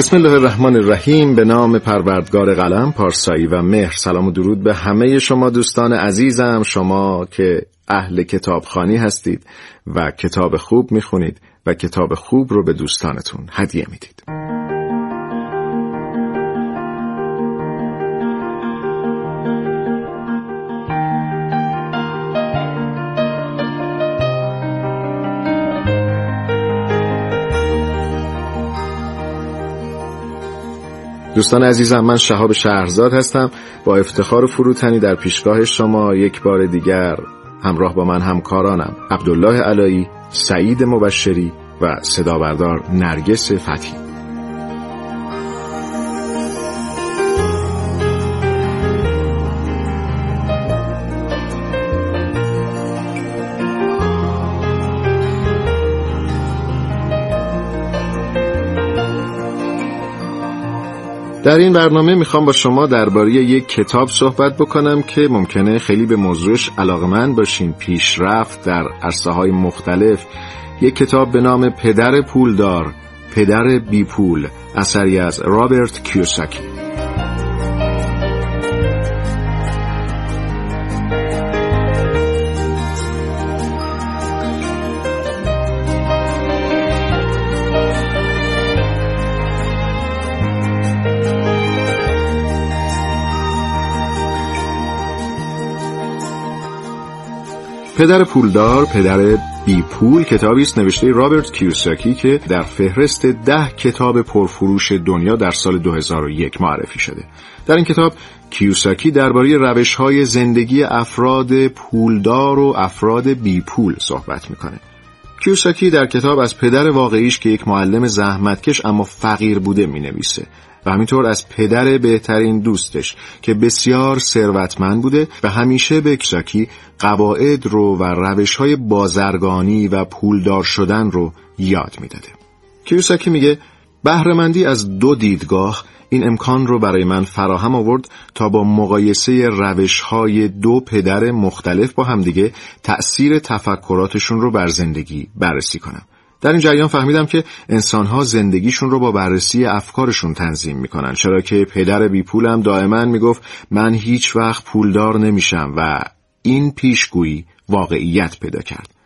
بسم الله الرحمن الرحیم. به نام پروردگار قلم پارسایی و مهر. سلام و درود به همه شما دوستان عزیزم. شما که اهل کتابخانی هستید و کتاب خوب می‌خونید و کتاب خوب رو به دوستانتون هدیه می‌دید. دوستان عزیزم من شهاب شهرزاد هستم. با افتخار فروتنی در پیشگاه شما یک بار دیگر همراه با من همکارانم عبدالله علایی، سعید مبشری و صدابردار نرگس فتحی. در این برنامه می‌خوام با شما درباره یک کتاب صحبت بکنم که ممکنه خیلی به موضوعش علاقمند باشین. پیشرفت در عرصه های مختلف. یک کتاب به نام پدر پولدار پدر بی پول اثری از رابرت کیوساکی. پدر پولدار پدر بی پول کتابی است نوشته رابرت کیوساکی که در فهرست ده کتاب پرفروش دنیا در سال 2001 معرفی شده. در این کتاب کیوساکی درباره روش های زندگی افراد پولدار و افراد بی پول صحبت می‌کنه. کیوساکی در کتاب از پدر واقعیش که یک معلم زحمتکش اما فقیر بوده می نویسه و همینطور از پدر بهترین دوستش که بسیار ثروتمند بوده و همیشه به کیوساکی قواعد رو و روش های بازرگانی و پولدار شدن رو یاد می‌داده. کیوساکی میگه بهرهمندی از دو دیدگاه این امکان رو برای من فراهم آورد تا با مقایسه روش های دو پدر مختلف با همدیگه تأثیر تفکراتشون رو بر زندگی بررسی کنم. در این جریان فهمیدم که انسانها زندگیشون رو با بررسی افکارشون تنظیم می‌کنن. چرا که پدر بی پولم دائما می‌گفت من هیچ وقت پولدار نمیشم. و این پیشگویی واقعیت پیدا کرد.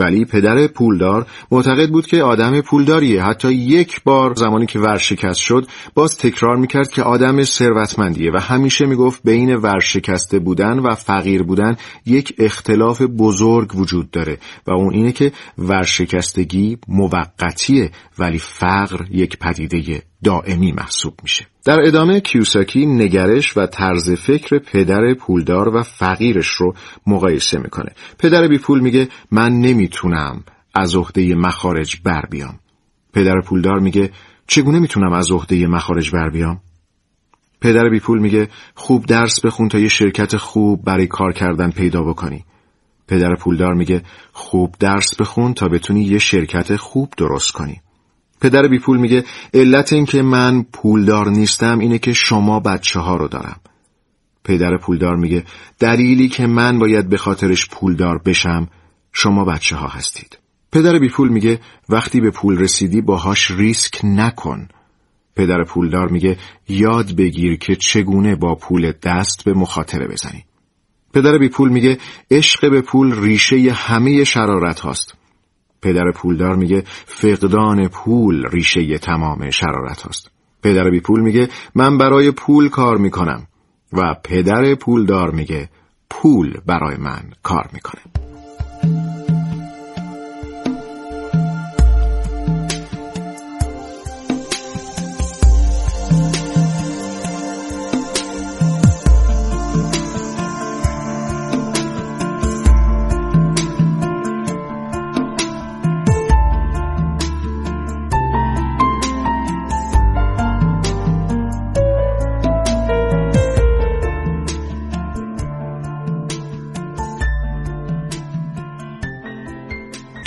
ولی پدر پولدار معتقد بود که آدم پولداریه. حتی یک بار زمانی که ورشکست شد باز تکرار می‌کرد که آدم ثروتمندیه و همیشه می‌گفت بین ورشکسته بودن و فقیر بودن یک اختلاف بزرگ وجود داره و اون اینه که ورشکستگی موقتیه ولی فقر یک پدیده دائمی محسوب میشه. در ادامه کیوساکی نگرش و طرز فکر پدر پولدار و فقیرش رو مقایسه می‌کنه. پدر بی پول میگه من نمی‌تونم از عهده مخارج بر بیام. پدر پولدار میگه چگونه می‌تونم از عهده مخارج بر بیام؟ پدر بی پول میگه خوب درس بخون تا یه شرکت خوب برای کار کردن پیدا بکنی. پدر پولدار میگه خوب درس بخون تا بتونی یه شرکت خوب درست کنی. پدر بی پول میگه علت این که من پولدار نیستم اینه که شما بچه ها رو دارم. پدر پولدار میگه دلیلی که من باید به خاطرش پولدار بشم شما بچه ها هستید. پدر بی پول میگه وقتی به پول رسیدی باهاش ریسک نکن. پدر پولدار میگه یاد بگیر که چگونه با پول دست به مخاطره بزنی. پدر بی پول میگه عشق به پول ریشه همه شرارت هاست. پدر پولدار میگه فقدان پول ریشه تمام شرارت هاست. پدر بی پول میگه من برای پول کار می‌کنم و پدر پولدار میگه پول برای من کار می‌کنه.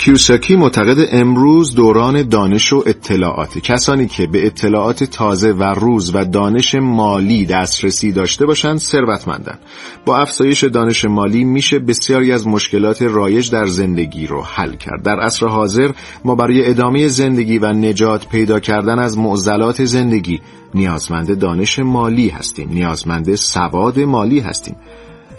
کیوساکی معتقد امروز دوران دانش و اطلاعات کسانی که به اطلاعات تازه و روز و دانش مالی دسترسی داشته باشند ثروتمندند. با افزایش دانش مالی میشه بسیاری از مشکلات رایج در زندگی رو حل کرد. در عصر حاضر ما برای ادامه زندگی و نجات پیدا کردن از معضلات زندگی نیازمند دانش مالی هستیم. نیازمند سواد مالی هستیم.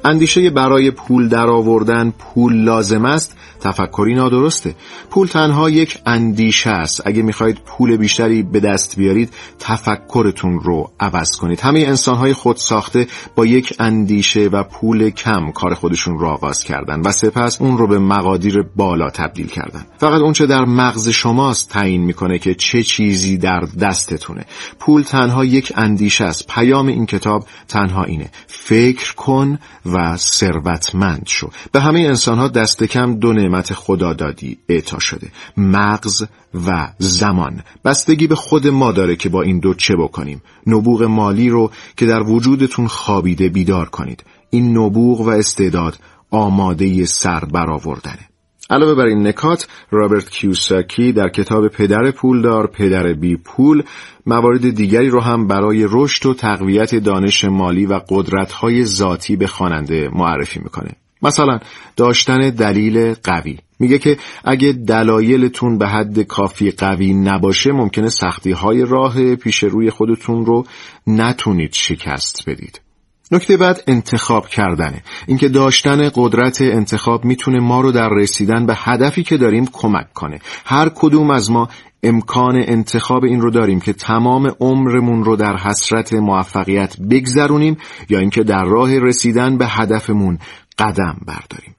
اندیشه برای پول درآوردن پول لازم است تفکری نادرسته. پول تنها یک اندیشه است. اگه می‌خواهید پول بیشتری به دست بیارید تفکرتون رو عوض کنید. همه انسانهای خود ساخته با یک اندیشه و پول کم کار خودشون رو آغاز کردن و سپس اون رو به مقادیر بالا تبدیل کردن. فقط اونچه در مغز شماست تعیین می‌کنه که چه چیزی در دستتونه. پول تنها یک اندیشه است. پیام این کتاب تنها اینه. فکر کن و ثروتمند شو. به همه انسانها دست کم دو نعمت خدا دادی اعطا شده. مغز و زمان. بستگی به خود ما داره که با این دو چه بکنیم. نبوغ مالی رو که در وجودتون خوابیده بیدار کنید. این نبوغ و استعداد آماده سر برآوردنه علاوه بر این نکات رابرت کیوساکی در کتاب پدر پولدار پدر بی پول موارد دیگری رو هم برای رشد و تقویت دانش مالی و قدرت‌های ذاتی به خواننده معرفی می‌کنه. مثلا داشتن دلیل قوی. میگه که اگه دلایلتون به حد کافی قوی نباشه ممکنه سختی های راه پیش روی خودتون رو نتونید شکست بدید. نکته بعد انتخاب کردنه. اینکه داشتن قدرت انتخاب می‌تونه ما رو در رسیدن به هدفی که داریم کمک کنه. هر کدوم از ما امکان انتخاب این رو داریم که تمام عمرمون رو در حسرت موفقیت بگذرونیم یا اینکه در راه رسیدن به هدفمون قدم برداریم.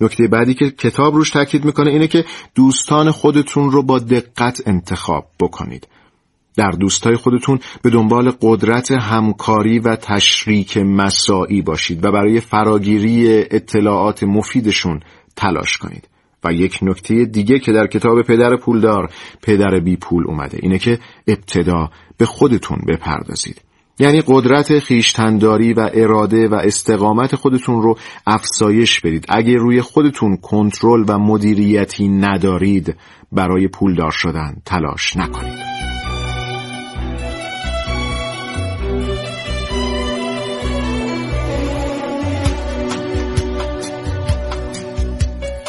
نکته بعدی که کتاب روش تاکید می‌کنه اینه که دوستان خودتون رو با دقت انتخاب بکنید. در دوستای خودتون به دنبال قدرت همکاری و تشریک مساعی باشید و برای فراگیری اطلاعات مفیدشون تلاش کنید. و یک نکته دیگه که در کتاب پدر پولدار پدر بی پول اومده اینه که ابتدا به خودتون بپردازید. یعنی قدرت خیشتنداری و اراده و استقامت خودتون رو افزایش بدید. اگه روی خودتون کنترل و مدیریتی ندارید برای پولدار شدن تلاش نکنید.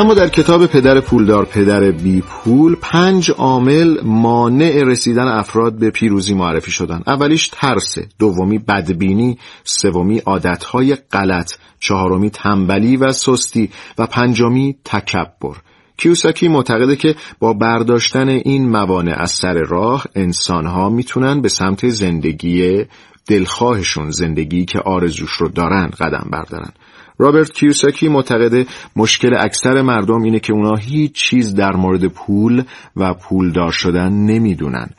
اما در کتاب پدر پولدار پدر بی پول پنج عامل مانع رسیدن افراد به پیروزی معرفی شدن. اولیش ترسه دومی بدبینی سومی عادتهای غلط چهارمی تنبلی و سستی و پنجمی تکبر. کیوساکی معتقده که با برداشتن این موانع از سر راه انسانها می‌تونن به سمت زندگی دلخواهشون زندگی که آرزوش رو دارن قدم بردارن. رابرت کیوساکی معتقده مشکل اکثر مردم اینه که اونا هیچ چیز در مورد پول و پولدار شدن نمی‌دونن.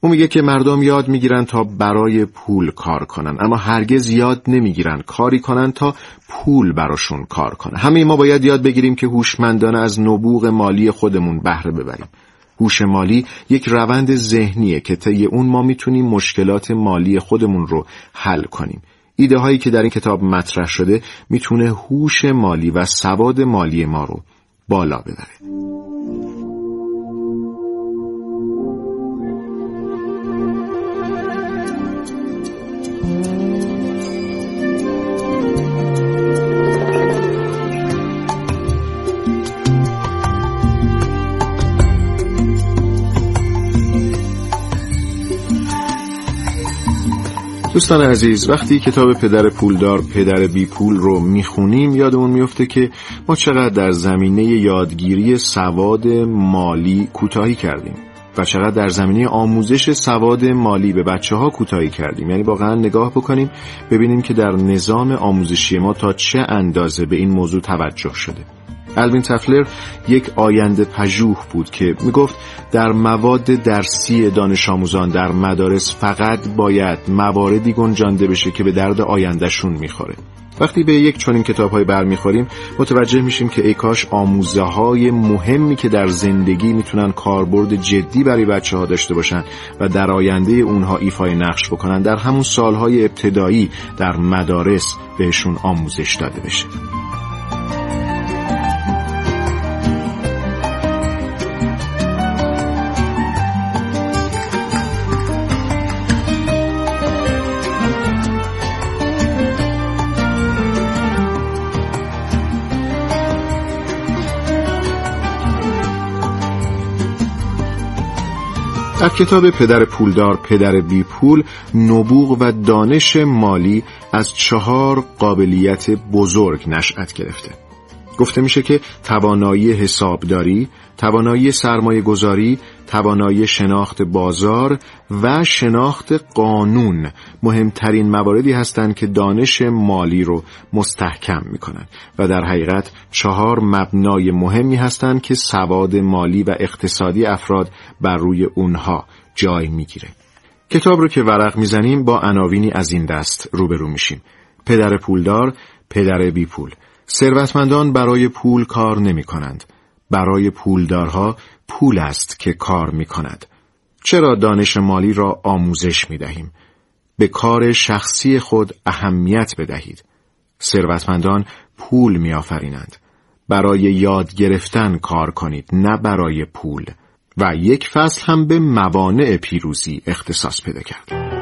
او میگه که مردم یاد می‌گیرن تا برای پول کار کنن اما هرگز یاد نمی‌گیرن کاری کنن تا پول براشون کار کنه همه ما باید یاد بگیریم که هوشمندانه از نبوغ مالی خودمون بهره ببریم. هوش مالی یک روند ذهنیه که طی اون ما می‌تونیم مشکلات مالی خودمون رو حل کنیم. ایده هایی که در این کتاب مطرح شده می‌تونه هوش مالی و سواد مالی ما رو بالا ببره. دوستان عزیز وقتی کتاب پدر پولدار پدر بی پول رو می‌خونیم یادمون میفته که ما چقدر در زمینه یادگیری سواد مالی کوتاهی کردیم و چقدر در زمینه آموزش سواد مالی به بچه ها کوتاهی کردیم. یعنی واقعا نگاه بکنیم ببینیم که در نظام آموزشی ما تا چه اندازه به این موضوع توجه شده. الوین تفلر یک آینده پژوه بود که می‌گفت در مواد درسی دانش آموزان در مدارس فقط باید مواردی گنجانده بشه که به درد آیندهشون می‌خوره. وقتی به یک چنین کتاب های برمیخوریم متوجه میشیم که ای کاش آموزه های مهمی که در زندگی می‌تونن کاربرد جدی برای بچه ها داشته باشن و در آینده اونها ایفای نقش بکنن در همون سالهای ابتدایی در مدارس بهشون آموزش داده بشه. کتاب پدر پولدار پدر بی پول نبوغ و دانش مالی از چهار قابلیت بزرگ نشأت گرفته. گفته میشه که توانایی حسابداری، توانایی سرمایه گذاری، توانایی شناخت بازار و شناخت قانون مهمترین مواردی هستند که دانش مالی رو مستحکم می‌کنن و در حقیقت چهار مبنای مهمی هستند که سواد مالی و اقتصادی افراد بر روی اونها جای می‌گیره. کتاب رو که ورق می‌زنیم با عناوینی از این دست روبرو میشیم. پدر پولدار، پدر بی پول. ثروتمندان برای پول کار نمی کنند. برای پولدارها پول است که کار می کند. چرا دانش مالی را آموزش می دهیم؟ به کار شخصی خود اهمیت بدهید. ثروتمندان پول می آفرینند. برای یاد گرفتن کار کنید نه برای پول و یک فصل هم به موانع پیروزی اختصاص پیدا کرد.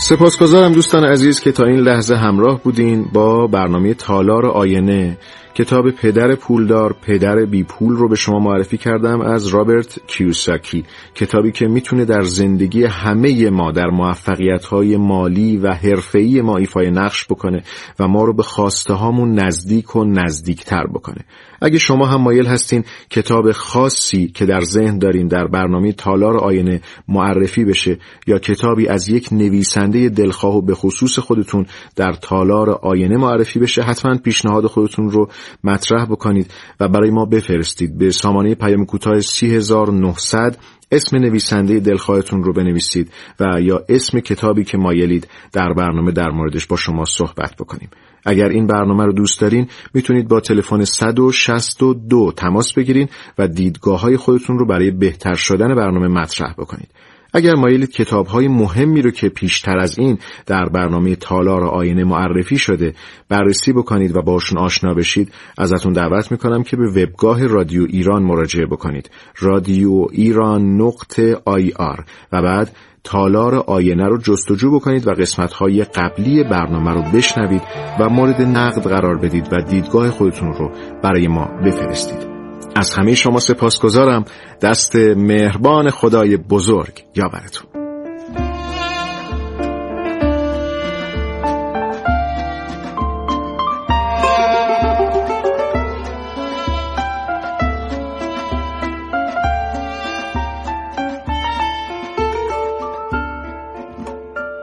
سپاسگزارم دوستان عزیز که تا این لحظه همراه بودین با برنامه تالار آینه. کتاب پدر پولدار پدر بی پول رو به شما معرفی کردم از رابرت کیوساکی. کتابی که می‌تونه در زندگی همه ما در موفقیت های مالی و حرفه‌ای ما ایفای نقش بکنه و ما رو به خواسته هامون نزدیک و نزدیکتر بکنه. اگه شما هم مایل هستین کتاب خاصی که در ذهن دارین در برنامه تالار آینه معرفی بشه یا کتابی از یک نویسنده دلخواه و به خصوص خودتون در تالار آینه معرفی بشه حتما پیشنهاد خودتون رو مطرح بکنید و برای ما بفرستید. به سامانه پیام کوتاه 3900 اسم نویسنده دلخواهتون رو بنویسید و یا اسم کتابی که مایلید در برنامه در موردش با شما صحبت بکنیم. اگر این برنامه رو دوست دارین می‌تونید با تلفن 162 تماس بگیرین و دیدگاه های خودتون رو برای بهتر شدن برنامه مطرح بکنید. اگر مایلید کتاب های مهمی رو که پیشتر از این در برنامه تالار آینه معرفی شده بررسی بکنید و باشون آشنا بشید ازتون دعوت می‌کنم که به وبگاه رادیو ایران مراجعه بکنید. رادیو ایران نقطه آی آر. و بعد تالار آینه رو جستجو بکنید و قسمت های قبلی برنامه رو بشنوید و مورد نقد قرار بدید و دیدگاه خودتون رو برای ما بفرستید. از همه شما سپاسگزارم. دست مهربان خدای بزرگ یاورتون